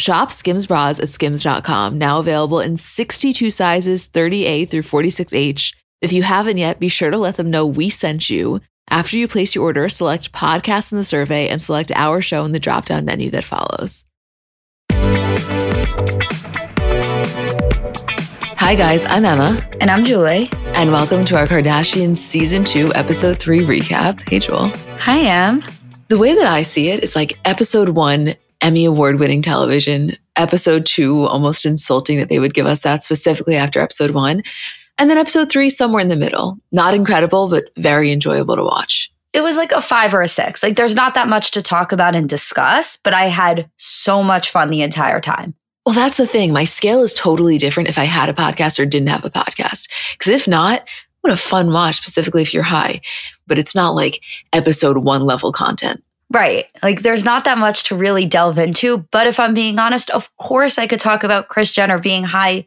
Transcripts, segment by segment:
Shop Skims bras at skims.com, now available in 62 sizes, 30A through 46H. If you haven't yet, be sure to let them know we sent you. After you place your order, select podcast in the survey and select our show in the drop down menu that follows. Hi, guys, I'm Emma. And I'm Julie. And welcome to our Kardashians Season 2, Episode 3 recap. Hey, Jewel. Hi, Em. The way that I see it is like Episode 1, Emmy Award winning television. Episode 2, almost insulting that they would give us that specifically after Episode 1. And then episode three, somewhere in the middle. Not incredible, but very enjoyable to watch. It was like a five or a six. Like there's not that much to talk about and discuss, but I had so much fun the entire time. Well, that's the thing. My scale is totally different if I had a podcast or didn't have a podcast. Because if not, what a fun watch, specifically if you're high. But it's not like episode one level content. Right. Like there's not that much to really delve into. But if I'm being honest, of course I could talk about Kris Jenner being high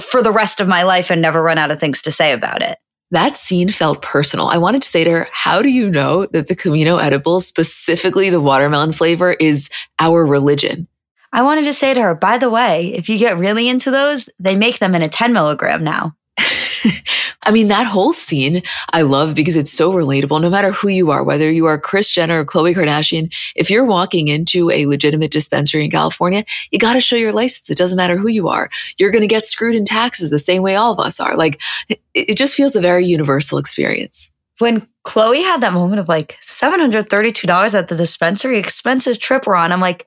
for the rest of my life and never run out of things to say about it. That scene felt personal. I wanted to say to her, How do you know that the Camino edible, specifically the watermelon flavor, is our religion? I wanted to say to her, By the way, if you get really into those, they make them in a 10 milligram now. I mean, that whole scene I love because it's so relatable no matter who you are, whether you are Kris Jenner or Khloe Kardashian. If you're walking into a legitimate dispensary in California, you got to show your license. It doesn't matter who you are. You're going to get screwed in taxes the same way all of us are. Like, it just feels a very universal experience. When Khloe had that moment of like $732 at the dispensary, expensive trip we're on, I'm like,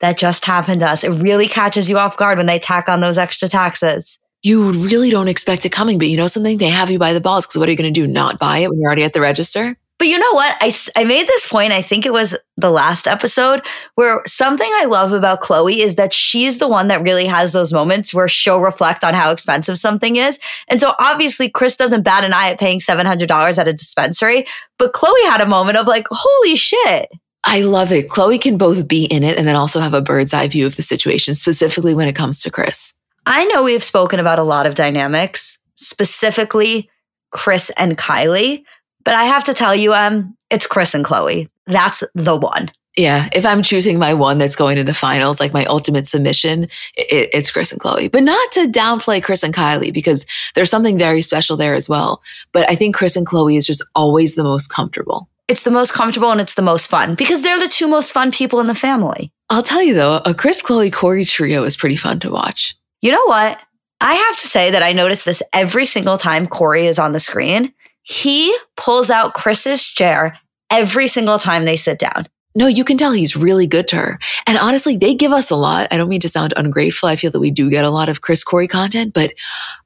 that just happened to us. It really catches you off guard when they tack on those extra taxes you really don't expect it coming, but you know something? They have you by the balls because what are you going to do? Not buy it when you're already at the register? But you know what? I, I made this point, I think it was the last episode, where something I love about Khloe is that she's the one that really has those moments where she'll reflect on how expensive something is. And so obviously, Kris doesn't bat an eye at paying $700 at a dispensary, but Khloe had a moment of like, holy shit. I love it. Khloe can both be in it and then also have a bird's eye view of the situation, specifically when it comes to Kris. I know we've spoken about a lot of dynamics, specifically Kris and Kylie, but I have to tell you, um, it's Kris and Khloe. That's the one. Yeah, if I'm choosing my one that's going to the finals, like my ultimate submission, it, it's Kris and Khloe. But not to downplay Kris and Kylie because there's something very special there as well. But I think Kris and Khloe is just always the most comfortable. It's the most comfortable and it's the most fun because they're the two most fun people in the family. I'll tell you though, a Kris Khloe Corey trio is pretty fun to watch. You know what? I have to say that I notice this every single time Corey is on the screen. He pulls out Kris's chair every single time they sit down. No, you can tell he's really good to her. And honestly, they give us a lot. I don't mean to sound ungrateful. I feel that we do get a lot of Kris Corey content, but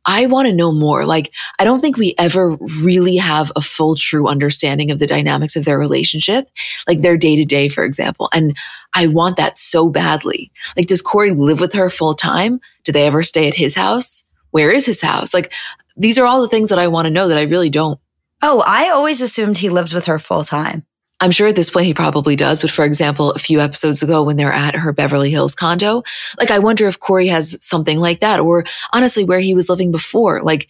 I want to know more. Like, I don't think we ever really have a full, true understanding of the dynamics of their relationship, like their day to day, for example. And I want that so badly. Like, does Corey live with her full time? Do they ever stay at his house? Where is his house? Like, these are all the things that I want to know that I really don't. Oh, I always assumed he lived with her full time. I'm sure at this point he probably does. But for example, a few episodes ago when they're at her Beverly Hills condo, like I wonder if Corey has something like that or honestly where he was living before. Like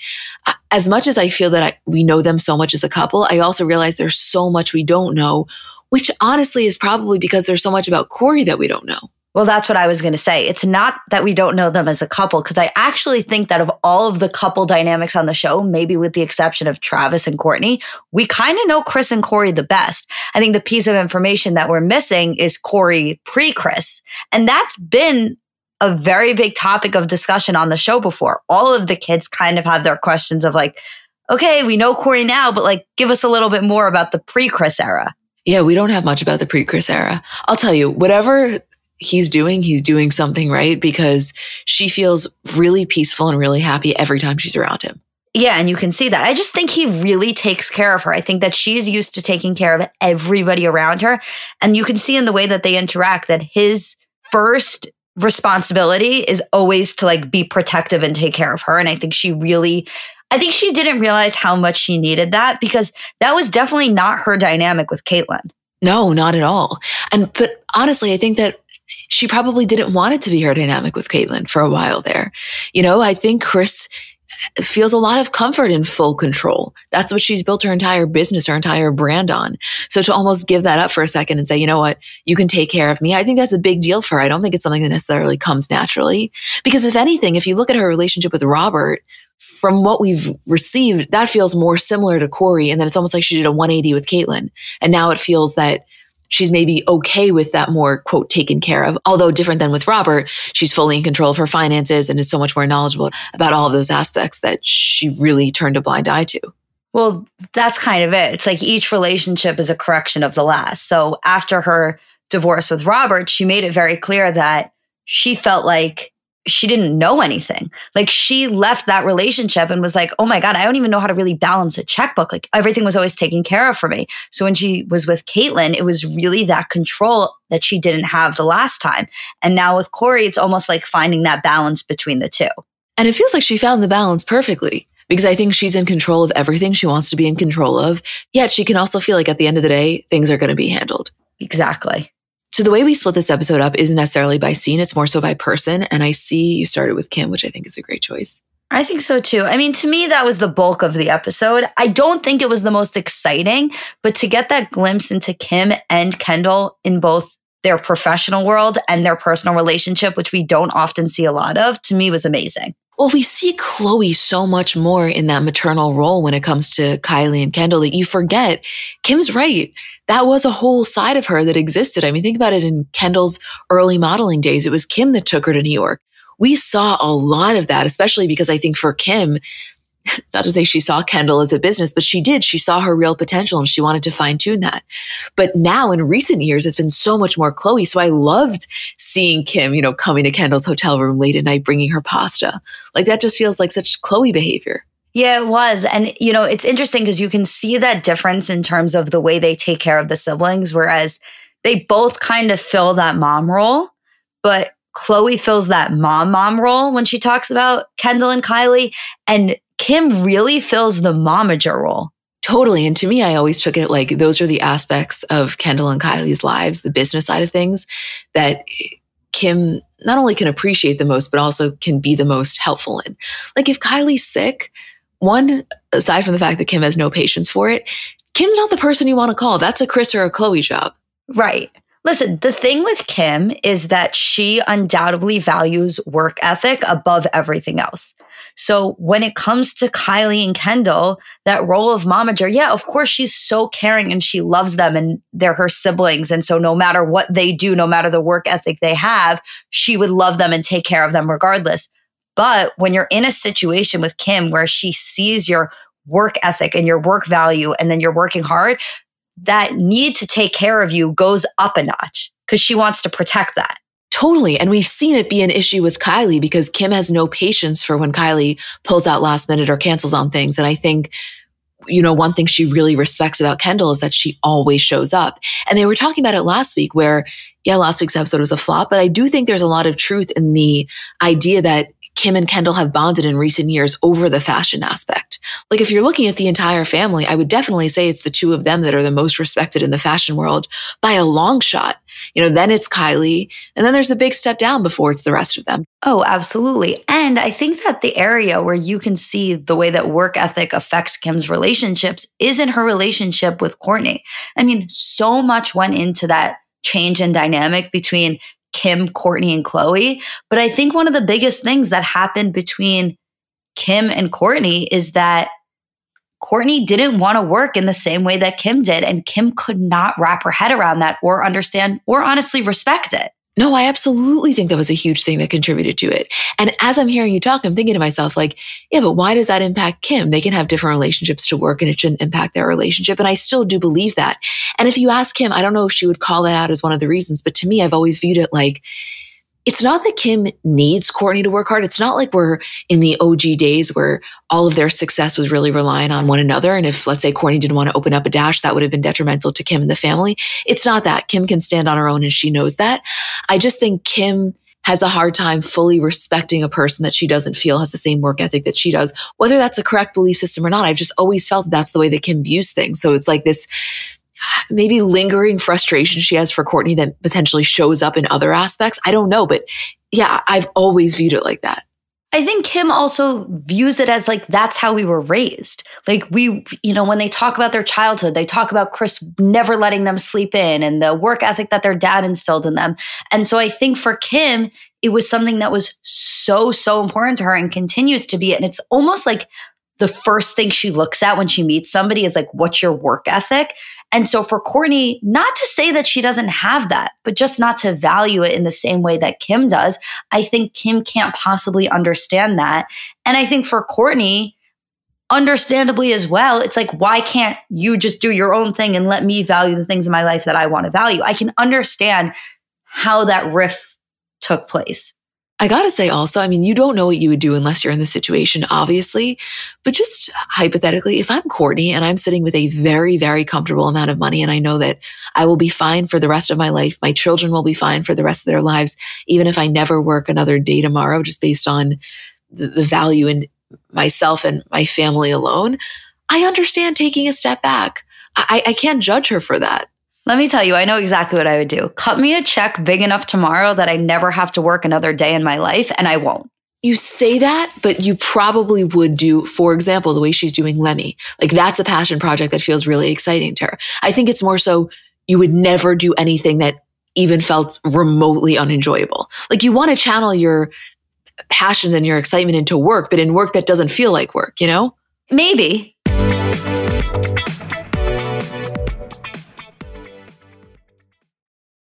as much as I feel that I, we know them so much as a couple, I also realize there's so much we don't know, which honestly is probably because there's so much about Corey that we don't know. Well, that's what I was going to say. It's not that we don't know them as a couple, because I actually think that of all of the couple dynamics on the show, maybe with the exception of Travis and Kourtney, we kind of know Kris and Corey the best. I think the piece of information that we're missing is Corey pre Kris. And that's been a very big topic of discussion on the show before. All of the kids kind of have their questions of like, okay, we know Corey now, but like, give us a little bit more about the pre Kris era. Yeah, we don't have much about the pre Kris era. I'll tell you, whatever he's doing, he's doing something right because she feels really peaceful and really happy every time she's around him. Yeah, and you can see that. I just think he really takes care of her. I think that she's used to taking care of everybody around her. And you can see in the way that they interact that his first responsibility is always to like be protective and take care of her. And I think she really, I think she didn't realize how much she needed that because that was definitely not her dynamic with Caitlyn. No, not at all. And, but honestly, I think that she probably didn't want it to be her dynamic with Caitlyn for a while there. You know, I think Kris feels a lot of comfort in full control. That's what she's built her entire business, her entire brand on. So to almost give that up for a second and say, you know what, you can take care of me. I think that's a big deal for her. I don't think it's something that necessarily comes naturally. Because if anything, if you look at her relationship with Robert, from what we've received, that feels more similar to Corey. And then it's almost like she did a 180 with Caitlyn. And now it feels that she's maybe okay with that more quote taken care of. Although different than with Robert, she's fully in control of her finances and is so much more knowledgeable about all of those aspects that she really turned a blind eye to. Well, that's kind of it. It's like each relationship is a correction of the last. So after her divorce with Robert, she made it very clear that she felt like she didn't know anything. Like she left that relationship and was like, oh my God, I don't even know how to really balance a checkbook. Like everything was always taken care of for me. So when she was with Caitlyn, it was really that control that she didn't have the last time. And now with Corey, it's almost like finding that balance between the two. And it feels like she found the balance perfectly because I think she's in control of everything she wants to be in control of. Yet she can also feel like at the end of the day, things are going to be handled. Exactly. So the way we split this episode up isn't necessarily by scene, it's more so by person. And I see you started with Kim, which I think is a great choice. I think so too. I mean, to me, that was the bulk of the episode. I don't think it was the most exciting, but to get that glimpse into Kim and Kendall in both their professional world and their personal relationship, which we don't often see a lot of, to me was amazing. Well, we see Khloe so much more in that maternal role when it comes to Kylie and Kendall that you forget. Kim's right. That was a whole side of her that existed. I mean, think about it in Kendall's early modeling days. It was Kim that took her to New York. We saw a lot of that, especially because I think for Kim, not to say she saw Kendall as a business, but she did. She saw her real potential and she wanted to fine tune that. But now in recent years, it's been so much more Khloe. So I loved seeing Kim, you know, coming to Kendall's hotel room late at night, bringing her pasta. Like that just feels like such Khloe behavior. Yeah, it was. And, you know, it's interesting because you can see that difference in terms of the way they take care of the siblings, whereas they both kind of fill that mom role. But Khloe fills that mom mom role when she talks about Kendall and Kylie. And Kim really fills the momager role. Totally. And to me, I always took it like those are the aspects of Kendall and Kylie's lives, the business side of things that Kim not only can appreciate the most, but also can be the most helpful in. Like if Kylie's sick, one, aside from the fact that Kim has no patience for it, Kim's not the person you want to call. That's a Kris or a Khloe job. Right. Listen, the thing with Kim is that she undoubtedly values work ethic above everything else. So when it comes to Kylie and Kendall, that role of momager, yeah, of course she's so caring and she loves them and they're her siblings. And so no matter what they do, no matter the work ethic they have, she would love them and take care of them regardless. But when you're in a situation with Kim where she sees your work ethic and your work value and then you're working hard, that need to take care of you goes up a notch because she wants to protect that. Totally. And we've seen it be an issue with Kylie because Kim has no patience for when Kylie pulls out last minute or cancels on things. And I think, you know, one thing she really respects about Kendall is that she always shows up. And they were talking about it last week where, yeah, last week's episode was a flop, but I do think there's a lot of truth in the idea that Kim and Kendall have bonded in recent years over the fashion aspect. Like if you're looking at the entire family, I would definitely say it's the two of them that are the most respected in the fashion world by a long shot. You know, then it's Kylie, and then there's a big step down before it's the rest of them. Oh, absolutely. And I think that the area where you can see the way that work ethic affects Kim's relationships is in her relationship with Kourtney. I mean, so much went into that change in dynamic between Kim, Kourtney, and Khloe. But I think one of the biggest things that happened between Kim and Kourtney is that Kourtney didn't want to work in the same way that Kim did. And Kim could not wrap her head around that or understand or honestly respect it. No, I absolutely think that was a huge thing that contributed to it. And as I'm hearing you talk, I'm thinking to myself, like, yeah, but why does that impact Kim? They can have different relationships to work and it shouldn't impact their relationship. And I still do believe that. And if you ask Kim, I don't know if she would call that out as one of the reasons, but to me, I've always viewed it like, it's not that Kim needs Kourtney to work hard. It's not like we're in the OG days where all of their success was really relying on one another. And if, let's say, Kourtney didn't want to open up a dash, that would have been detrimental to Kim and the family. It's not that. Kim can stand on her own and she knows that. I just think Kim has a hard time fully respecting a person that she doesn't feel has the same work ethic that she does. Whether that's a correct belief system or not, I've just always felt that that's the way that Kim views things. So it's like this maybe lingering frustration she has for Kourtney that potentially shows up in other aspects. I don't know, but yeah, I've always viewed it like that. I think Kim also views it as like that's how we were raised. Like we, you know, when they talk about their childhood, they talk about Kris never letting them sleep in and the work ethic that their dad instilled in them. And so I think for Kim, it was something that was so, so important to her and continues to be. And it's almost like the first thing she looks at when she meets somebody is like, what's your work ethic? And so for Kourtney, not to say that she doesn't have that, but just not to value it in the same way that Kim does. I think Kim can't possibly understand that. And I think for Kourtney, understandably as well, it's like, why can't you just do your own thing and let me value the things in my life that I want to value? I can understand how that riff took place. I gotta say also, I mean, you don't know what you would do unless you're in the situation, obviously. But just hypothetically, if I'm Kourtney and I'm sitting with a very, very comfortable amount of money and I know that I will be fine for the rest of my life, my children will be fine for the rest of their lives, even if I never work another day tomorrow, just based on the, the value in myself and my family alone, I understand taking a step back. I, I can't judge her for that. Let me tell you, I know exactly what I would do. Cut me a check big enough tomorrow that I never have to work another day in my life, and I won't. You say that, but you probably would do, for example, the way she's doing Lemme. Like that's a passion project that feels really exciting to her. I think it's more so you would never do anything that even felt remotely unenjoyable. Like you want to channel your passions and your excitement into work, but in work that doesn't feel like work, you know? Maybe.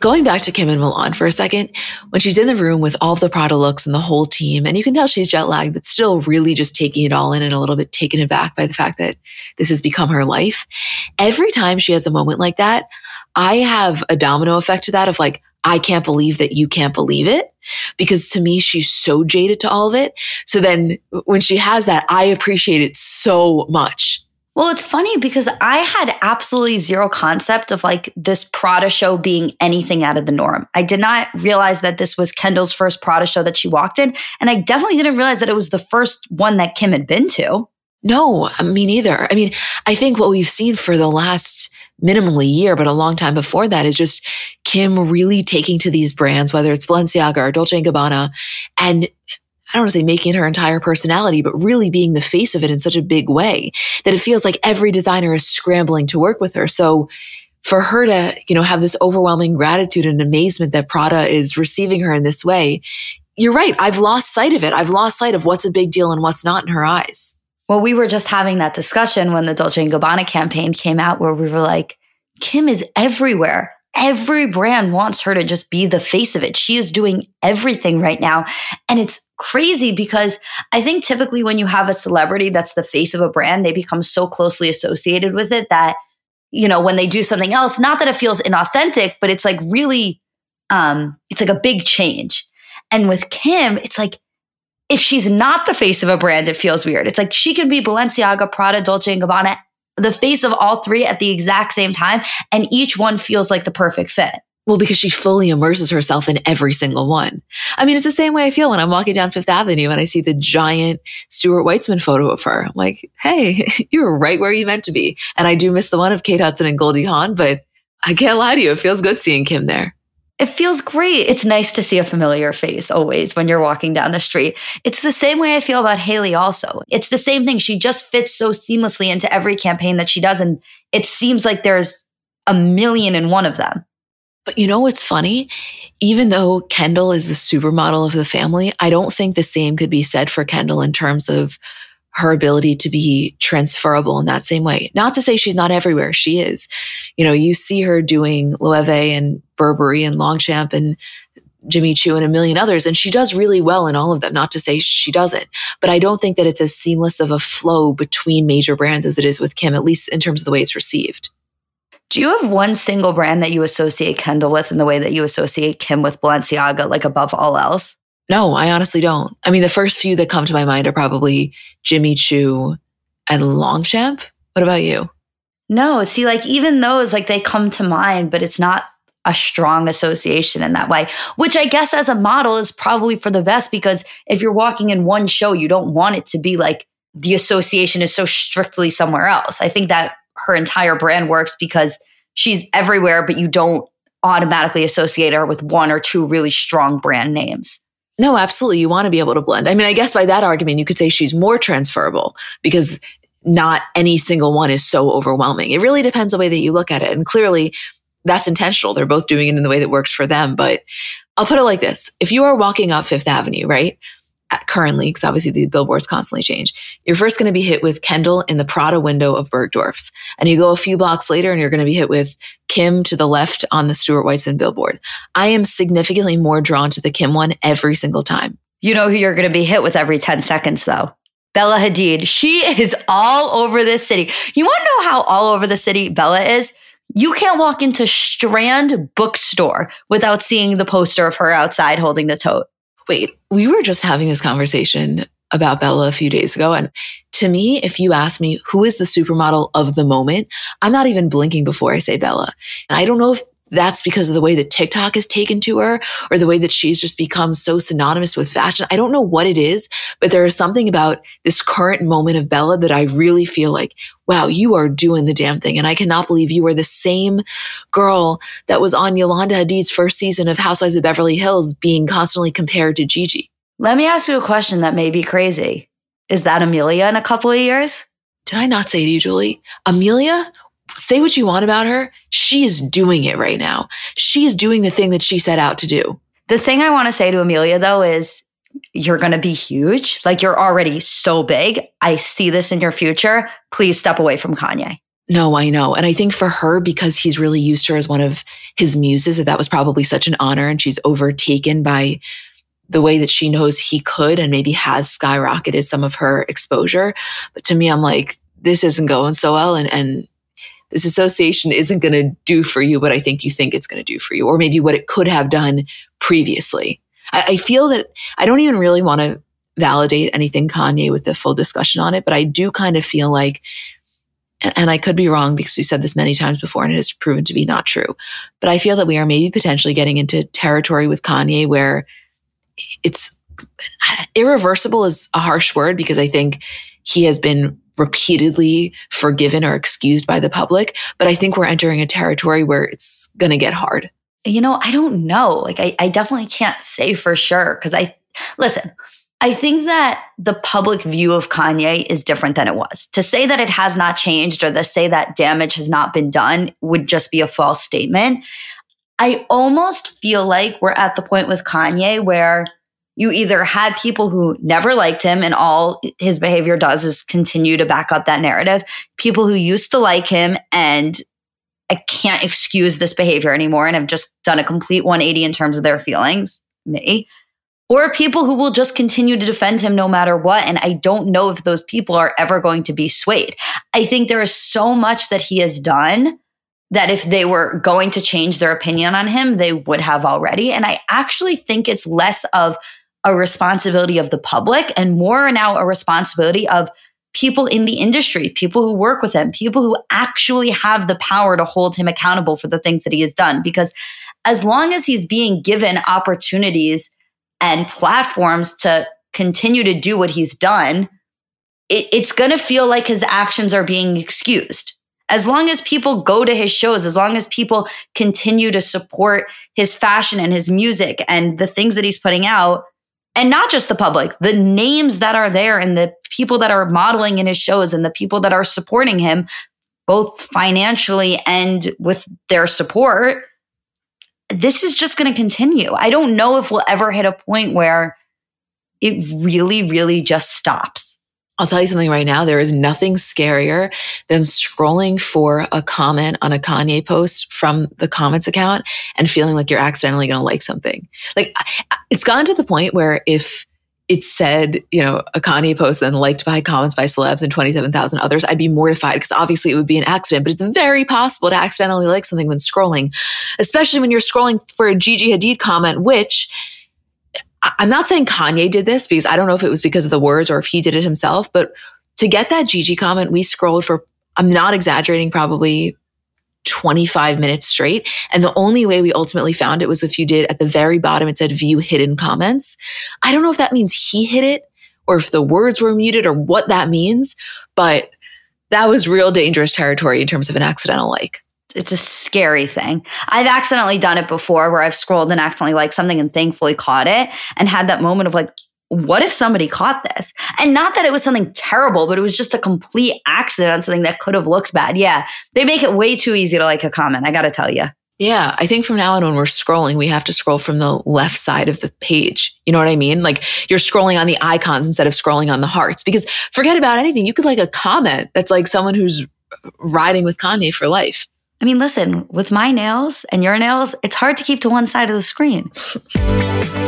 Going back to Kim and Milan for a second, when she's in the room with all the Prada looks and the whole team, and you can tell she's jet lagged, but still really just taking it all in and a little bit taken aback by the fact that this has become her life. Every time she has a moment like that, I have a domino effect to that of like, I can't believe that you can't believe it because to me, she's so jaded to all of it. So then when she has that, I appreciate it so much. Well, it's funny because I had absolutely zero concept of like this Prada show being anything out of the norm. I did not realize that this was Kendall's first Prada show that she walked in. And I definitely didn't realize that it was the first one that Kim had been to. No, uh, me neither. I mean, I think what we've seen for the last minimally year, but a long time before that is just Kim really taking to these brands, whether it's Balenciaga or Dolce & Gabbana, and I don't want to say making her entire personality, but really being the face of it in such a big way that it feels like every designer is scrambling to work with her. So for her to, you know, have this overwhelming gratitude and amazement that Prada is receiving her in this way, you're right. I've lost sight of it. I've lost sight of what's a big deal and what's not in her eyes. Well, we were just having that discussion when the Dolce & Gabbana campaign came out where we were like, Kim is everywhere. Every brand wants her to just be the face of it. She is doing everything right now. And it's crazy because I think typically when you have a celebrity that's the face of a brand, they become so closely associated with it that, you know, when they do something else, not that it feels inauthentic, but it's like really, um, it's like a big change. And with Kim, it's like if she's not the face of a brand, it feels weird. It's like she can be Balenciaga, Prada, Dolce and Gabbana, the face of all three at the exact same time, and each one feels like the perfect fit. Well, because she fully immerses herself in every single one. I mean, it's the same way I feel when I'm walking down Fifth Avenue and I see the giant Stuart Weitzman photo of her. I'm like, hey, you were right where you meant to be. And I do miss the one of Kate Hudson and Goldie Hawn, but I can't lie to you. It feels good seeing Kim there it feels great. It's nice to see a familiar face always when you're walking down the street. It's the same way I feel about Hailey also. It's the same thing. She just fits so seamlessly into every campaign that she does. And it seems like there's a million and one of them. But you know what's funny? Even though Kendall is the supermodel of the family, I don't think the same could be said for Kendall in terms of her ability to be transferable in that same way. Not to say she's not everywhere. She is. You know, you see her doing Loewe and Burberry and Longchamp and Jimmy Choo and a million others. And she does really well in all of them. Not to say she doesn't, but I don't think that it's as seamless of a flow between major brands as it is with Kim, at least in terms of the way it's received. Do you have one single brand that you associate Kendall with in the way that you associate Kim with Balenciaga, like above all else? No, I honestly don't. I mean, the first few that come to my mind are probably Jimmy Choo and Longchamp. What about you? No, see, like even those, like they come to mind, but it's not a strong association in that way, which I guess as a model is probably for the best because if you're walking in one show, you don't want it to be like the association is so strictly somewhere else. I think that her entire brand works because she's everywhere, but you don't automatically associate her with one or two really strong brand names. No, absolutely. You want to be able to blend. I mean, I guess by that argument, you could say she's more transferable because not any single one is so overwhelming. It really depends the way that you look at it. And clearly, that's intentional. They're both doing it in the way that works for them. But I'll put it like this if you are walking up Fifth Avenue, right? Currently, because obviously the billboards constantly change, you're first going to be hit with Kendall in the Prada window of Bergdorf's. And you go a few blocks later and you're going to be hit with Kim to the left on the Stuart Weitzman billboard. I am significantly more drawn to the Kim one every single time. You know who you're going to be hit with every 10 seconds, though? Bella Hadid. She is all over this city. You want to know how all over the city Bella is? You can't walk into Strand bookstore without seeing the poster of her outside holding the tote. Wait, we were just having this conversation about Bella a few days ago. And to me, if you ask me who is the supermodel of the moment, I'm not even blinking before I say Bella. And I don't know if that's because of the way that TikTok has taken to her or the way that she's just become so synonymous with fashion. I don't know what it is, but there is something about this current moment of Bella that I really feel like, wow, you are doing the damn thing. And I cannot believe you are the same girl that was on Yolanda Hadid's first season of Housewives of Beverly Hills being constantly compared to Gigi. Let me ask you a question that may be crazy. Is that Amelia in a couple of years? Did I not say to you, Julie? Amelia say what you want about her. She is doing it right now. She is doing the thing that she set out to do. The thing I want to say to Amelia though is you're going to be huge. Like you're already so big. I see this in your future. Please step away from Kanye. No, I know. And I think for her, because he's really used her as one of his muses, that that was probably such an honor. And she's overtaken by the way that she knows he could and maybe has skyrocketed some of her exposure. But to me, I'm like, this isn't going so well. And, and this association isn't going to do for you what I think you think it's going to do for you, or maybe what it could have done previously. I, I feel that I don't even really want to validate anything Kanye with the full discussion on it, but I do kind of feel like, and I could be wrong because we've said this many times before and it has proven to be not true, but I feel that we are maybe potentially getting into territory with Kanye where it's irreversible is a harsh word because I think he has been repeatedly forgiven or excused by the public. But I think we're entering a territory where it's going to get hard. You know, I don't know. Like, I, I definitely can't say for sure because I, listen, I think that the public view of Kanye is different than it was. To say that it has not changed or to say that damage has not been done would just be a false statement. I almost feel like we're at the point with Kanye where you either had people who never liked him and all his behavior does is continue to back up that narrative, people who used to like him and I can't excuse this behavior anymore and have just done a complete 180 in terms of their feelings, me, or people who will just continue to defend him no matter what. And I don't know if those people are ever going to be swayed. I think there is so much that he has done that if they were going to change their opinion on him, they would have already. And I actually think it's less of a responsibility of the public and more now a responsibility of people in the industry, people who work with him, people who actually have the power to hold him accountable for the things that he has done. Because as long as he's being given opportunities and platforms to continue to do what he's done, it, it's going to feel like his actions are being excused. As long as people go to his shows, as long as people continue to support his fashion and his music and the things that he's putting out, and not just the public, the names that are there and the people that are modeling in his shows and the people that are supporting him, both financially and with their support, this is just going to continue. I don't know if we'll ever hit a point where it really, really just stops. I'll tell you something right now. There is nothing scarier than scrolling for a comment on a Kanye post from the comments account and feeling like you're accidentally going to like something. Like it's gotten to the point where if it said, you know, a Kanye post then liked by comments by celebs and 27,000 others, I'd be mortified because obviously it would be an accident, but it's very possible to accidentally like something when scrolling, especially when you're scrolling for a Gigi Hadid comment, which I'm not saying Kanye did this because I don't know if it was because of the words or if he did it himself, but to get that Gigi comment, we scrolled for, I'm not exaggerating, probably 25 minutes straight. And the only way we ultimately found it was if you did at the very bottom, it said view hidden comments. I don't know if that means he hit it or if the words were muted or what that means, but that was real dangerous territory in terms of an accidental like it's a scary thing. I've accidentally done it before where I've scrolled and accidentally liked something and thankfully caught it and had that moment of like, what if somebody caught this? And not that it was something terrible, but it was just a complete accident on something that could have looked bad. Yeah, they make it way too easy to like a comment. I got to tell you. Yeah, I think from now on, when we're scrolling, we have to scroll from the left side of the page. You know what I mean? Like you're scrolling on the icons instead of scrolling on the hearts. Because forget about anything. You could like a comment that's like someone who's riding with Kanye for life. I mean, listen, with my nails and your nails, it's hard to keep to one side of the screen.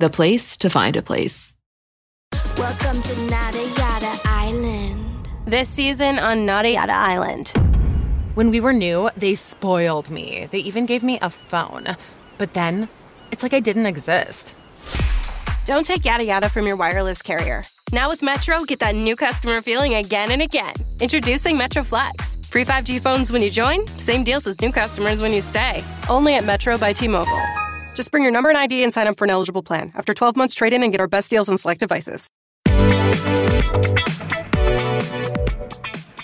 the place to find a place. Welcome to Nada Yada Island. This season on Naughty Yada Island. When we were new, they spoiled me. They even gave me a phone. But then, it's like I didn't exist. Don't take yada yada from your wireless carrier. Now with Metro, get that new customer feeling again and again. Introducing Metro Flex. Free 5G phones when you join, same deals as new customers when you stay. Only at Metro by T Mobile. Just bring your number and ID and sign up for an eligible plan. After 12 months, trade in and get our best deals on select devices.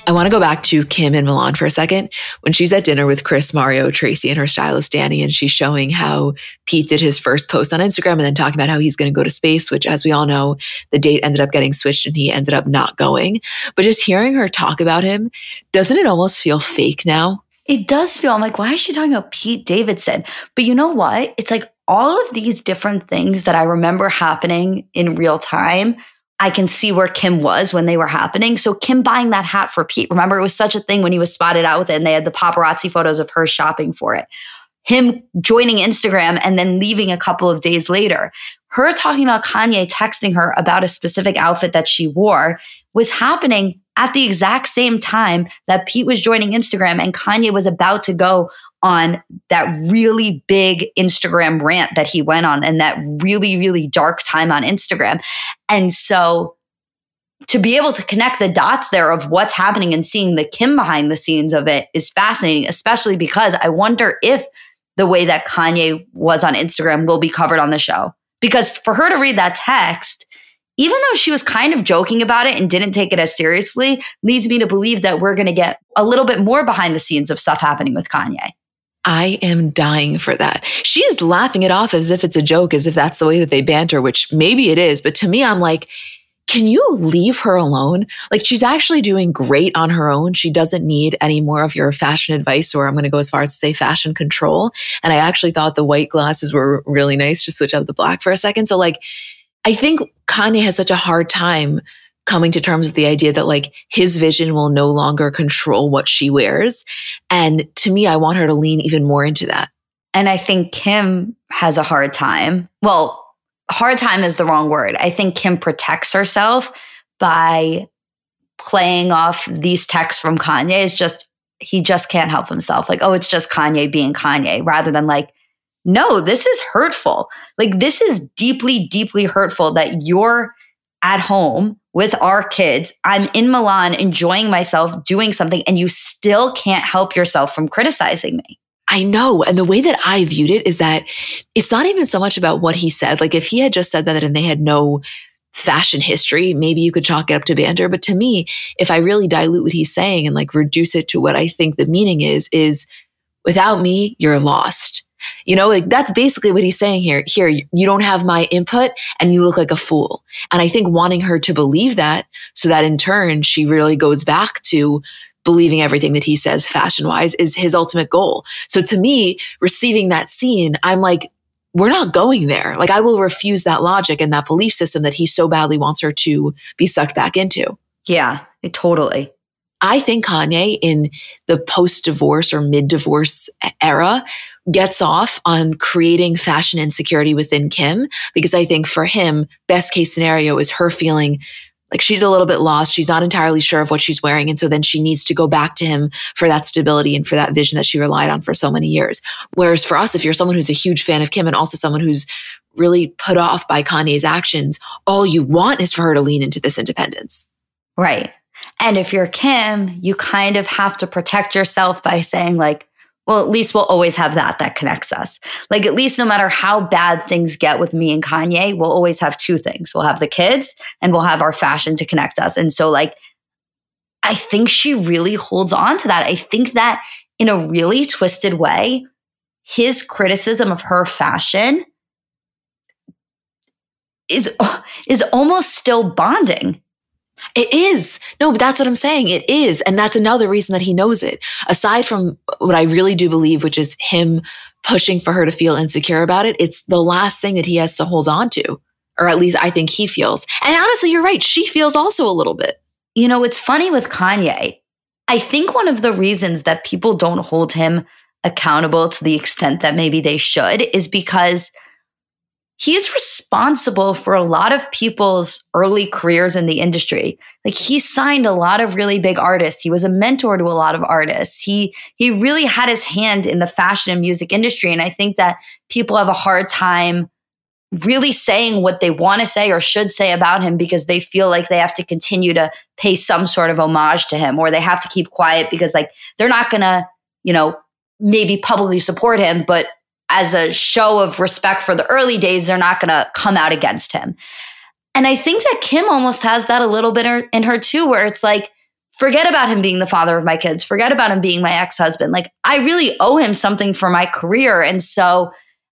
I want to go back to Kim in Milan for a second. When she's at dinner with Kris, Mario, Tracy, and her stylist, Danny, and she's showing how Pete did his first post on Instagram and then talking about how he's going to go to space, which, as we all know, the date ended up getting switched and he ended up not going. But just hearing her talk about him, doesn't it almost feel fake now? It does feel, I'm like, why is she talking about Pete Davidson? But you know what? It's like all of these different things that I remember happening in real time I can see where Kim was when they were happening. So Kim buying that hat for Pete. Remember, it was such a thing when he was spotted out with it and they had the paparazzi photos of her shopping for it. Him joining Instagram and then leaving a couple of days later. Her talking about Kanye texting her about a specific outfit that she wore was happening at the exact same time that Pete was joining Instagram and Kanye was about to go on that really big Instagram rant that he went on and that really, really dark time on Instagram. And so to be able to connect the dots there of what's happening and seeing the Kim behind the scenes of it is fascinating, especially because I wonder if the way that Kanye was on Instagram will be covered on the show. Because for her to read that text, even though she was kind of joking about it and didn't take it as seriously, leads me to believe that we're going to get a little bit more behind the scenes of stuff happening with Kanye. I am dying for that. She is laughing it off as if it's a joke, as if that's the way that they banter, which maybe it is. But to me, I'm like, can you leave her alone? Like she's actually doing great on her own. She doesn't need any more of your fashion advice, or I'm going to go as far as to say fashion control. And I actually thought the white glasses were really nice to switch out the black for a second. So like, I think Kanye has such a hard time coming to terms with the idea that like his vision will no longer control what she wears. And to me, I want her to lean even more into that. And I think Kim has a hard time. Well, hard time is the wrong word. I think Kim protects herself by playing off these texts from Kanye is just he just can't help himself. Like, oh, it's just Kanye being Kanye, rather than like, no, this is hurtful. Like, this is deeply, deeply hurtful that you're at home with our kids. I'm in Milan enjoying myself doing something, and you still can't help yourself from criticizing me. I know. And the way that I viewed it is that it's not even so much about what he said. Like if he had just said that and they had no fashion history, maybe you could chalk it up to banter. But to me, if I really dilute what he's saying and like reduce it to what I think the meaning is, is without me, you're lost. You know, like that's basically what he's saying here. Here, you don't have my input and you look like a fool. And I think wanting her to believe that so that in turn she really goes back to believing everything that he says fashion wise is his ultimate goal. So to me, receiving that scene, I'm like, we're not going there. Like I will refuse that logic and that belief system that he so badly wants her to be sucked back into. Yeah, totally. I think Kanye in the post divorce or mid divorce era gets off on creating fashion insecurity within Kim because I think for him, best case scenario is her feeling like she's a little bit lost. She's not entirely sure of what she's wearing. And so then she needs to go back to him for that stability and for that vision that she relied on for so many years. Whereas for us, if you're someone who's a huge fan of Kim and also someone who's really put off by Kanye's actions, all you want is for her to lean into this independence. Right. And if you're Kim, you kind of have to protect yourself by saying, like, well, at least we'll always have that that connects us. Like, at least no matter how bad things get with me and Kanye, we'll always have two things. We'll have the kids and we'll have our fashion to connect us. And so, like, I think she really holds on to that. I think that in a really twisted way, his criticism of her fashion is, is almost still bonding it is. No, but that's what I'm saying. It is. And that's another reason that he knows it. Aside from what I really do believe, which is him pushing for her to feel insecure about it, it's the last thing that he has to hold on to. Or at least I think he feels. And honestly, you're right. She feels also a little bit. You know, it's funny with Kanye. I think one of the reasons that people don't hold him accountable to the extent that maybe they should is because he's responsible for a lot of people's early careers in the industry. Like he signed a lot of really big artists. He was a mentor to a lot of artists. He he really had his hand in the fashion and music industry and I think that people have a hard time really saying what they want to say or should say about him because they feel like they have to continue to pay some sort of homage to him or they have to keep quiet because like they're not going to, you know, maybe publicly support him but as a show of respect for the early days, they're not going to come out against him. And I think that Kim almost has that a little bit in her too, where it's like, forget about him being the father of my kids, forget about him being my ex husband. Like, I really owe him something for my career. And so,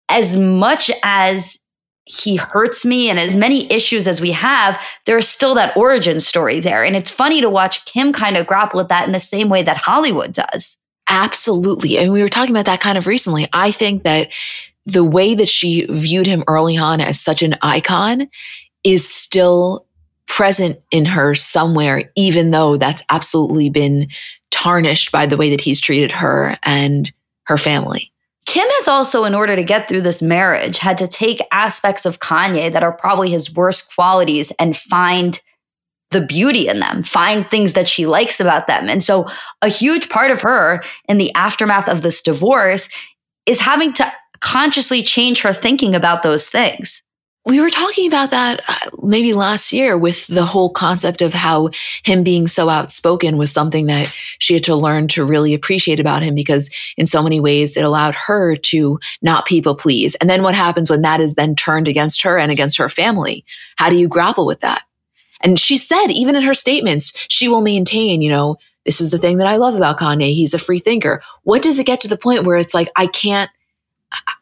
as much as he hurts me and as many issues as we have, there's still that origin story there. And it's funny to watch Kim kind of grapple with that in the same way that Hollywood does. Absolutely. And we were talking about that kind of recently. I think that the way that she viewed him early on as such an icon is still present in her somewhere, even though that's absolutely been tarnished by the way that he's treated her and her family. Kim has also, in order to get through this marriage, had to take aspects of Kanye that are probably his worst qualities and find the beauty in them, find things that she likes about them. And so a huge part of her in the aftermath of this divorce is having to consciously change her thinking about those things. We were talking about that uh, maybe last year with the whole concept of how him being so outspoken was something that she had to learn to really appreciate about him because in so many ways it allowed her to not people please. And then what happens when that is then turned against her and against her family? How do you grapple with that? And she said, even in her statements, she will maintain, you know, this is the thing that I love about Kanye. He's a free thinker. What does it get to the point where it's like, I can't,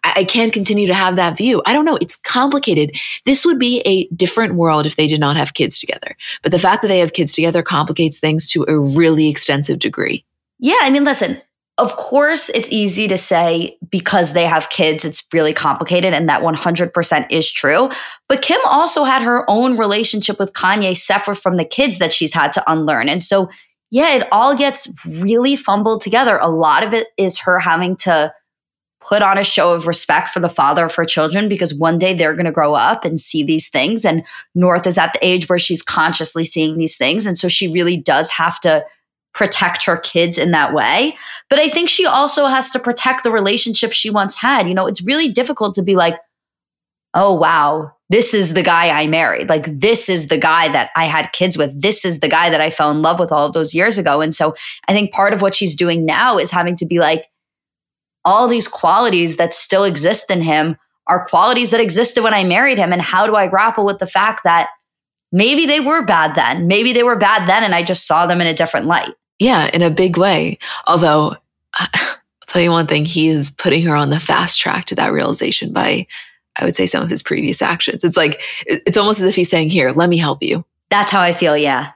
I can't continue to have that view. I don't know. It's complicated. This would be a different world if they did not have kids together. But the fact that they have kids together complicates things to a really extensive degree. Yeah. I mean, listen, of course, it's easy to say because they have kids, it's really complicated, and that 100% is true. But Kim also had her own relationship with Kanye separate from the kids that she's had to unlearn. And so, yeah, it all gets really fumbled together. A lot of it is her having to put on a show of respect for the father of her children because one day they're going to grow up and see these things. And North is at the age where she's consciously seeing these things. And so she really does have to protect her kids in that way. But I think she also has to protect the relationship she once had. You know, it's really difficult to be like, oh, wow, this is the guy I married. Like, this is the guy that I had kids with. This is the guy that I fell in love with all those years ago. And so I think part of what she's doing now is having to be like, all these qualities that still exist in him are qualities that existed when I married him. And how do I grapple with the fact that maybe they were bad then? Maybe they were bad then and I just saw them in a different light. Yeah, in a big way. Although, I'll tell you one thing, he is putting her on the fast track to that realization by, I would say, some of his previous actions. It's like, it's almost as if he's saying, Here, let me help you. That's how I feel, yeah.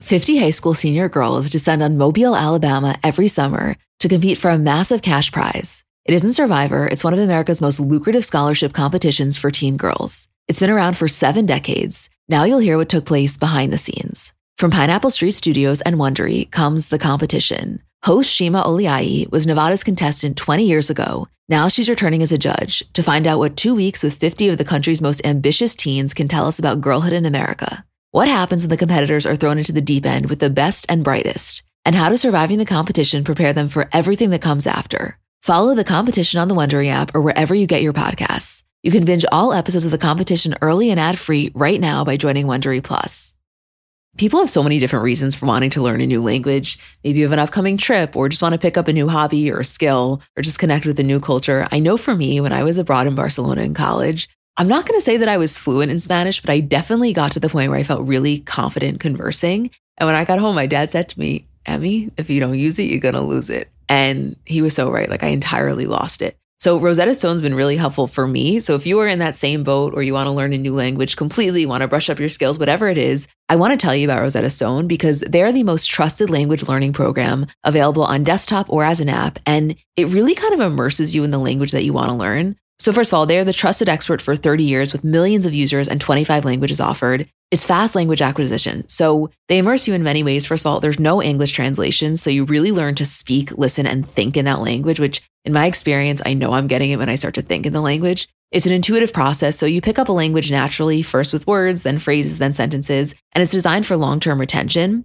Fifty high school senior girls descend on Mobile, Alabama every summer to compete for a massive cash prize. It isn't Survivor, it's one of America's most lucrative scholarship competitions for teen girls. It's been around for seven decades. Now you'll hear what took place behind the scenes. From Pineapple Street Studios and Wondery comes The Competition. Host Shima Oliai was Nevada's contestant 20 years ago. Now she's returning as a judge to find out what two weeks with 50 of the country's most ambitious teens can tell us about girlhood in America. What happens when the competitors are thrown into the deep end with the best and brightest? And how does surviving the competition prepare them for everything that comes after? Follow the competition on the Wondery app or wherever you get your podcasts. You can binge all episodes of the competition early and ad free right now by joining Wondery Plus. People have so many different reasons for wanting to learn a new language. Maybe you have an upcoming trip or just want to pick up a new hobby or a skill or just connect with a new culture. I know for me, when I was abroad in Barcelona in college, I'm not going to say that I was fluent in Spanish, but I definitely got to the point where I felt really confident conversing. And when I got home, my dad said to me, Emmy, if you don't use it, you're going to lose it. And he was so right. Like I entirely lost it. So Rosetta Stone's been really helpful for me. So if you are in that same boat or you want to learn a new language completely, want to brush up your skills, whatever it is, I want to tell you about Rosetta Stone because they're the most trusted language learning program available on desktop or as an app. And it really kind of immerses you in the language that you want to learn. So first of all, they're the trusted expert for 30 years with millions of users and 25 languages offered. It's fast language acquisition. So they immerse you in many ways. First of all, there's no English translation. So you really learn to speak, listen, and think in that language, which in my experience, I know I'm getting it when I start to think in the language. It's an intuitive process. So you pick up a language naturally, first with words, then phrases, then sentences, and it's designed for long term retention.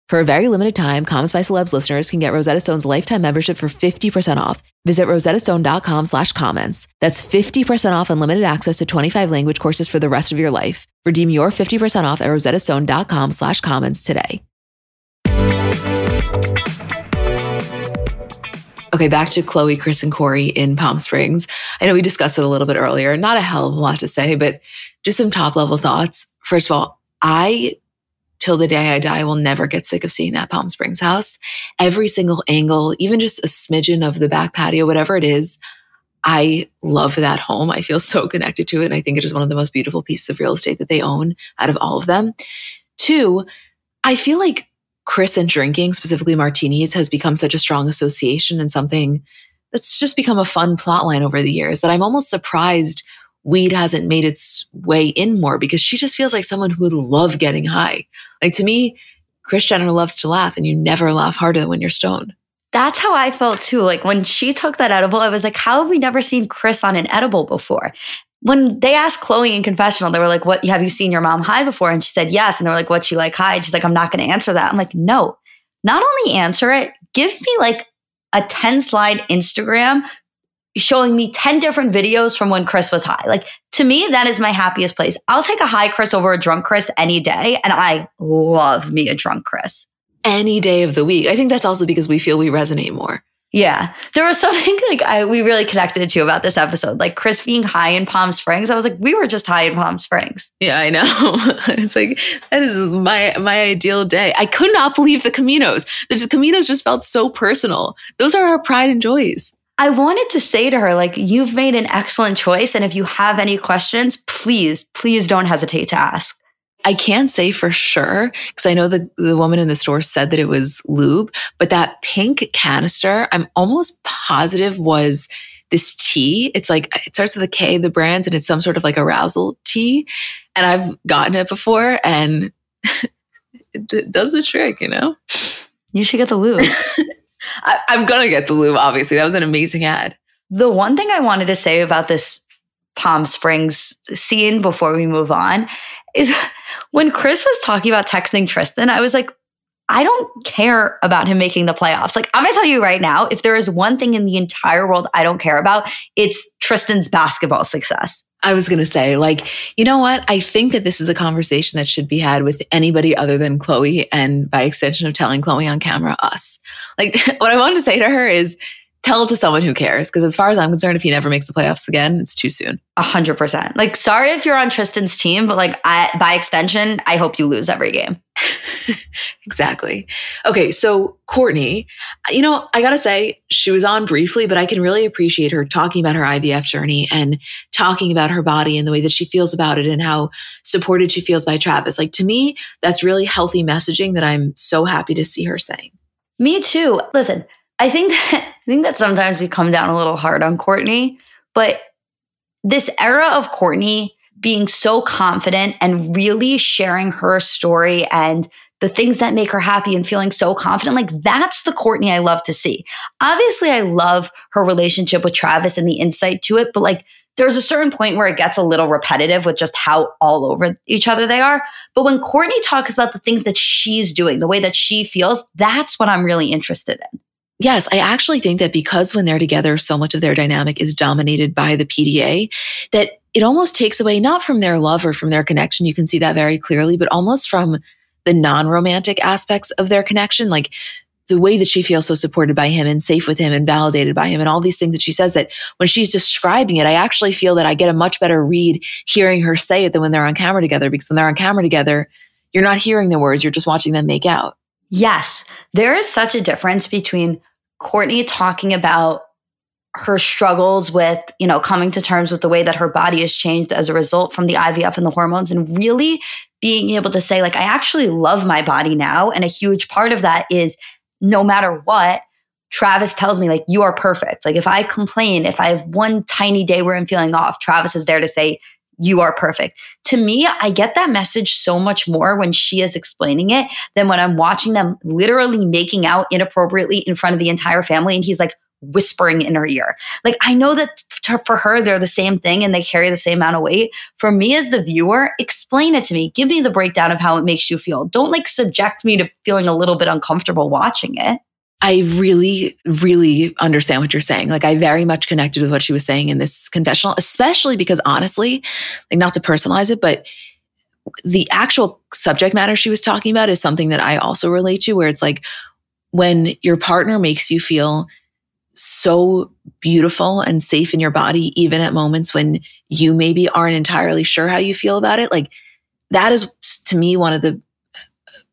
For a very limited time, Comments by Celebs listeners can get Rosetta Stone's lifetime membership for 50% off. Visit rosettastone.com slash comments. That's 50% off unlimited access to 25 language courses for the rest of your life. Redeem your 50% off at rosettastone.com slash comments today. Okay, back to Khloe, Kris, and Corey in Palm Springs. I know we discussed it a little bit earlier. Not a hell of a lot to say, but just some top level thoughts. First of all, I till the day I die, I will never get sick of seeing that Palm Springs house. Every single angle, even just a smidgen of the back patio, whatever it is, I love that home. I feel so connected to it. And I think it is one of the most beautiful pieces of real estate that they own out of all of them. Two, I feel like Kris and drinking, specifically martinis, has become such a strong association and something that's just become a fun plot line over the years that I'm almost surprised weed hasn't made its way in more because she just feels like someone who would love getting high. Like to me, Kris Jenner loves to laugh and you never laugh harder than when you're stoned. That's how I felt too. Like when she took that edible, I was like, how have we never seen Kris on an edible before? When they asked Khloe in confessional, they were like, What have you seen your mom high before? And she said, Yes. And they were like, What's she like high? And she's like, I'm not going to answer that. I'm like, No, not only answer it, give me like a 10 slide Instagram showing me 10 different videos from when Kris was high. Like to me, that is my happiest place. I'll take a high Kris over a drunk Kris any day. And I love me a drunk Kris. Any day of the week. I think that's also because we feel we resonate more. Yeah. There was something like I we really connected to about this episode. Like Kris being high in Palm Springs. I was like, we were just high in Palm Springs. Yeah, I know. it's like that is my my ideal day. I could not believe the Caminos. The Caminos just felt so personal. Those are our pride and joys. I wanted to say to her, like, you've made an excellent choice. And if you have any questions, please, please don't hesitate to ask. I can't say for sure because I know the, the woman in the store said that it was lube, but that pink canister, I'm almost positive was this tea. It's like, it starts with a K, the brand, and it's some sort of like arousal tea. And I've gotten it before and it does the trick, you know? You should get the lube. I, I'm gonna get the lube. Obviously, that was an amazing ad. The one thing I wanted to say about this Palm Springs scene before we move on is when Kris was talking about texting Tristan, I was like, I don't care about him making the playoffs. Like, I'm gonna tell you right now, if there is one thing in the entire world I don't care about, it's Tristan's basketball success. I was going to say, like, you know what? I think that this is a conversation that should be had with anybody other than Khloe and by extension of telling Khloe on camera, us. Like, what I wanted to say to her is tell it to someone who cares. Because as far as I'm concerned, if he never makes the playoffs again, it's too soon. A hundred percent. Like, sorry if you're on Tristan's team, but like, I, by extension, I hope you lose every game. exactly. Okay, so Kourtney, you know, I gotta say, she was on briefly, but I can really appreciate her talking about her IVF journey and talking about her body and the way that she feels about it and how supported she feels by Travis. Like to me, that's really healthy messaging that I'm so happy to see her saying. Me too. Listen, I think that I think that sometimes we come down a little hard on Kourtney, but this era of Kourtney being so confident and really sharing her story and the things that make her happy and feeling so confident. Like that's the Kourtney I love to see. Obviously, I love her relationship with Travis and the insight to it, but like there's a certain point where it gets a little repetitive with just how all over each other they are. But when Kourtney talks about the things that she's doing, the way that she feels, that's what I'm really interested in. Yes, I actually think that because when they're together, so much of their dynamic is dominated by the PDA, that it almost takes away not from their love or from their connection. You can see that very clearly, but almost from the non romantic aspects of their connection. Like the way that she feels so supported by him and safe with him and validated by him and all these things that she says that when she's describing it, I actually feel that I get a much better read hearing her say it than when they're on camera together because when they're on camera together, you're not hearing the words, you're just watching them make out. Yes, there is such a difference between Kourtney talking about her struggles with, you know, coming to terms with the way that her body has changed as a result from the IVF and the hormones and really being able to say like I actually love my body now and a huge part of that is no matter what Travis tells me like you are perfect. Like if I complain, if I have one tiny day where I'm feeling off, Travis is there to say you are perfect. To me, I get that message so much more when she is explaining it than when I'm watching them literally making out inappropriately in front of the entire family and he's like whispering in her ear. Like I know that for her they're the same thing and they carry the same amount of weight. For me as the viewer, explain it to me. Give me the breakdown of how it makes you feel. Don't like subject me to feeling a little bit uncomfortable watching it. I really, really understand what you're saying. Like, I very much connected with what she was saying in this confessional, especially because honestly, like, not to personalize it, but the actual subject matter she was talking about is something that I also relate to, where it's like when your partner makes you feel so beautiful and safe in your body, even at moments when you maybe aren't entirely sure how you feel about it. Like, that is to me one of the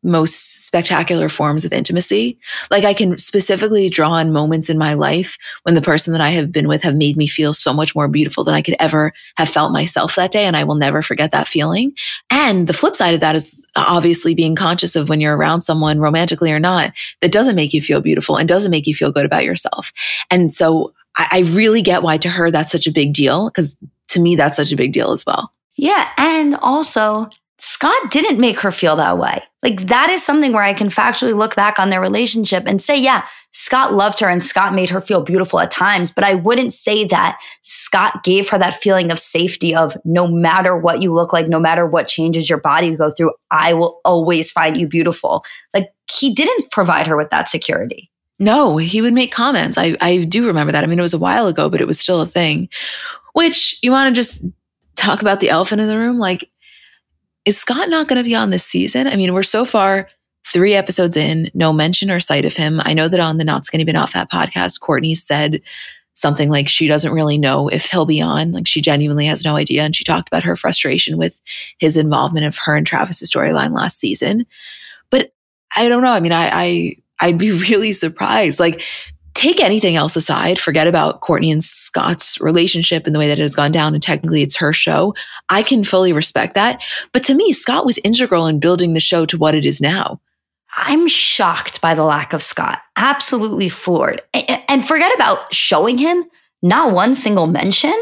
most spectacular forms of intimacy. Like I can specifically draw on moments in my life when the person that I have been with have made me feel so much more beautiful than I could ever have felt myself that day. And I will never forget that feeling. And the flip side of that is obviously being conscious of when you're around someone romantically or not that doesn't make you feel beautiful and doesn't make you feel good about yourself. And so I, I really get why to her that's such a big deal because to me, that's such a big deal as well. Yeah. And also, Scott didn't make her feel that way. Like that is something where I can factually look back on their relationship and say, yeah, Scott loved her and Scott made her feel beautiful at times. But I wouldn't say that Scott gave her that feeling of safety of no matter what you look like, no matter what changes your body go through, I will always find you beautiful. Like he didn't provide her with that security. No, he would make comments. I, I do remember that. I mean, it was a while ago, but it was still a thing. Which you want to just talk about the elephant in the room? Like, is Scott not going to be on this season? I mean, we're so far three episodes in, no mention or sight of him. I know that on the Not Skinny But Not Fat podcast, Kourtney said something like she doesn't really know if he'll be on. Like she genuinely has no idea. And she talked about her frustration with his involvement of her and Travis's storyline last season. But I don't know. I mean, I, I I'd be really surprised. Like take anything else aside, forget about Kourtney and Scott's relationship and the way that it has gone down. And technically it's her show. I can fully respect that. But to me, Scott was integral in building the show to what it is now. I'm shocked by the lack of Scott. Absolutely floored. And forget about showing him, not one single mention.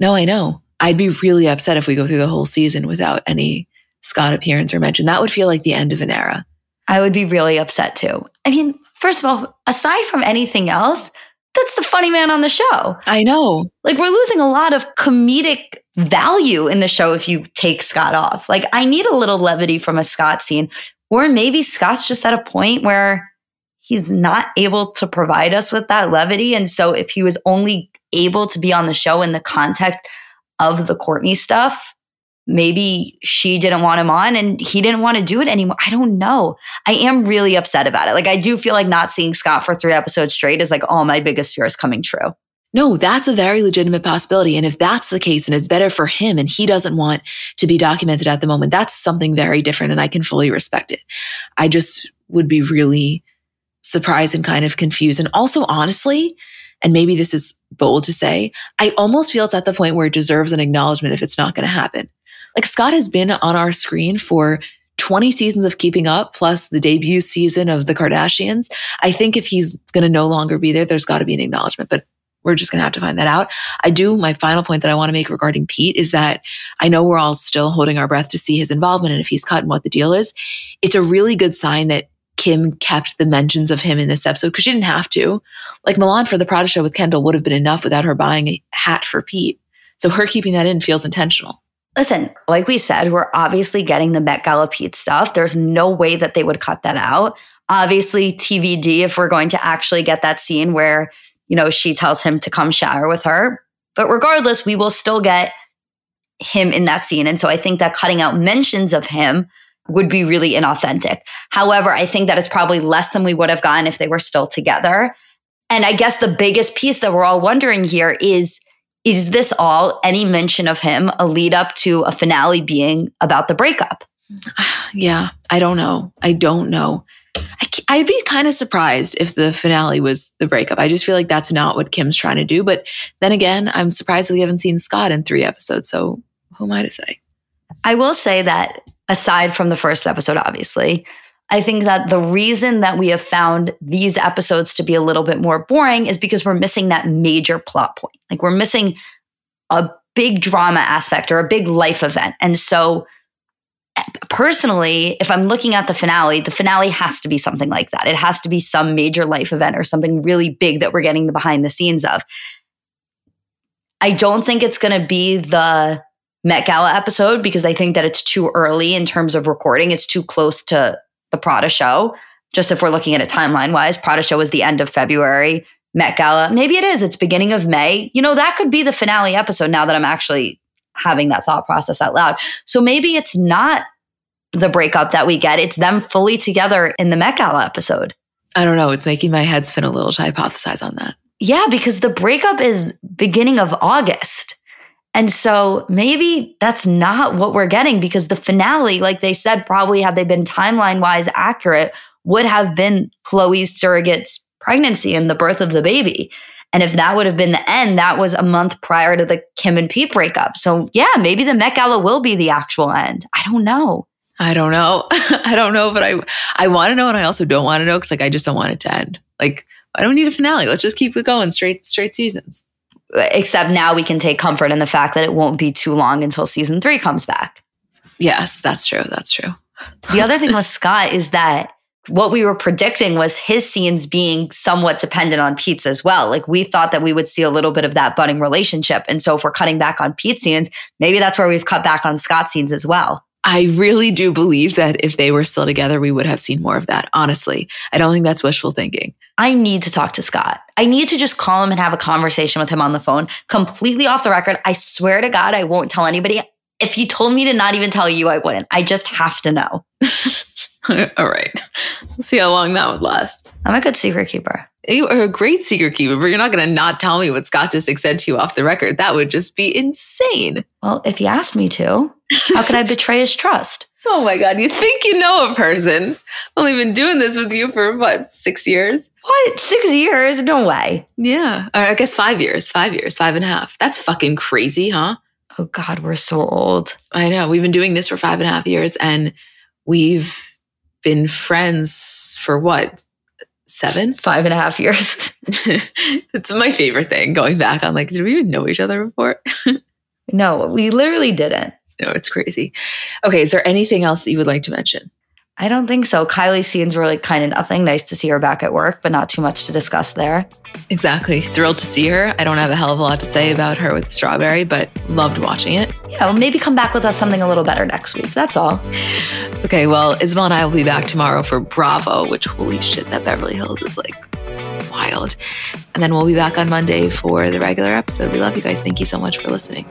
No, I know. I'd be really upset if we go through the whole season without any Scott appearance or mention. That would feel like the end of an era. I would be really upset too. I mean, First of all, aside from anything else, that's the funny man on the show. I know. Like we're losing a lot of comedic value in the show if you take Scott off. Like I need a little levity from a Scott scene. Or maybe Scott's just at a point where he's not able to provide us with that levity. And so if he was only able to be on the show in the context of the Kourtney stuff, maybe she didn't want him on and he didn't want to do it anymore. I don't know. I am really upset about it. Like, I do feel like not seeing Scott for three episodes straight is like all my biggest fears coming true. No, that's a very legitimate possibility. And if that's the case and it's better for him and he doesn't want to be documented at the moment, that's something very different and I can fully respect it. I just would be really surprised and kind of confused. And also, honestly, and maybe this is bold to say, I almost feel it's at the point where it deserves an acknowledgement if it's not going to happen. Like Scott has been on our screen for 20 seasons of keeping up plus the debut season of the Kardashians. I think if he's going to no longer be there, there's got to be an acknowledgement, but we're just going to have to find that out. I do. My final point that I want to make regarding Pete is that I know we're all still holding our breath to see his involvement and if he's cut and what the deal is. It's a really good sign that Kim kept the mentions of him in this episode because she didn't have to. Like Milan for the Prada show with Kendall would have been enough without her buying a hat for Pete. So her keeping that in feels intentional. Listen, like we said, we're obviously getting the Met Gala Pete stuff. There's no way that they would cut that out. Obviously, TVD, if we're going to actually get that scene where, you know, she tells him to come shower with her. But regardless, we will still get him in that scene. And so I think that cutting out mentions of him would be really inauthentic. However, I think that it's probably less than we would have gotten if they were still together. And I guess the biggest piece that we're all wondering here is is this all any mention of him a lead up to a finale being about the breakup? Yeah, I don't know. I don't know. I, I'd be kind of surprised if the finale was the breakup. I just feel like that's not what Kim's trying to do. But then again, I'm surprised that we haven't seen Scott in three episodes. So who am I to say? I will say that aside from the first episode, obviously, I think that the reason that we have found these episodes to be a little bit more boring is because we're missing that major plot point. Like we're missing a big drama aspect or a big life event. And so, personally, if I'm looking at the finale, the finale has to be something like that. It has to be some major life event or something really big that we're getting the behind the scenes of. I don't think it's going to be the Met Gala episode because I think that it's too early in terms of recording. It's too close to the Prada show. Just if we're looking at it timeline wise, Prada show was the end of February. Met Gala, maybe it is. It's beginning of May. You know, that could be the finale episode now that I'm actually having that thought process out loud. So maybe it's not the breakup that we get, it's them fully together in the Met Gala episode. I don't know. It's making my head spin a little to hypothesize on that. Yeah, because the breakup is beginning of August. And so maybe that's not what we're getting because the finale, like they said, probably had they been timeline wise accurate, would have been Khloé's surrogate's pregnancy and the birth of the baby. And if that would have been the end, that was a month prior to the Kim and Pete breakup. So yeah, maybe the Met Gala will be the actual end. I don't know. I don't know. I don't know, but I I want to know, and I also don't want to know because like I just don't want it to end. Like I don't need a finale. Let's just keep it going straight straight seasons. Except now we can take comfort in the fact that it won't be too long until season three comes back. Yes, that's true. That's true. The other thing with Scott is that what we were predicting was his scenes being somewhat dependent on Pete's as well. Like we thought that we would see a little bit of that budding relationship. And so if we're cutting back on Pete's scenes, maybe that's where we've cut back on Scott's scenes as well. I really do believe that if they were still together, we would have seen more of that. Honestly, I don't think that's wishful thinking. I need to talk to Scott. I need to just call him and have a conversation with him on the phone, completely off the record. I swear to God, I won't tell anybody. If you told me to not even tell you, I wouldn't. I just have to know. All right. Let's see how long that would last. I'm a good secret keeper. You are a great secret keeper, but you're not going to not tell me what Scott Disick said to you off the record. That would just be insane. Well, if he asked me to, how could I betray his trust? Oh my God. You think you know a person. I've only been doing this with you for what, six years? What? Six years? No way. Yeah. Or I guess five years, five years, five and a half. That's fucking crazy, huh? Oh God, we're so old. I know. We've been doing this for five and a half years and we've been friends for what? Seven? Five and a half years. it's my favorite thing going back on like, did we even know each other before? no, we literally didn't. No, it's crazy. Okay, is there anything else that you would like to mention? I don't think so. Kylie's scenes were like kind of nothing. Nice to see her back at work, but not too much to discuss there. Exactly. Thrilled to see her. I don't have a hell of a lot to say about her with Strawberry, but loved watching it. Yeah, well, maybe come back with us something a little better next week. That's all. Okay, well, Isabel and I will be back tomorrow for Bravo, which holy shit, that Beverly Hills is like wild. And then we'll be back on Monday for the regular episode. We love you guys. Thank you so much for listening.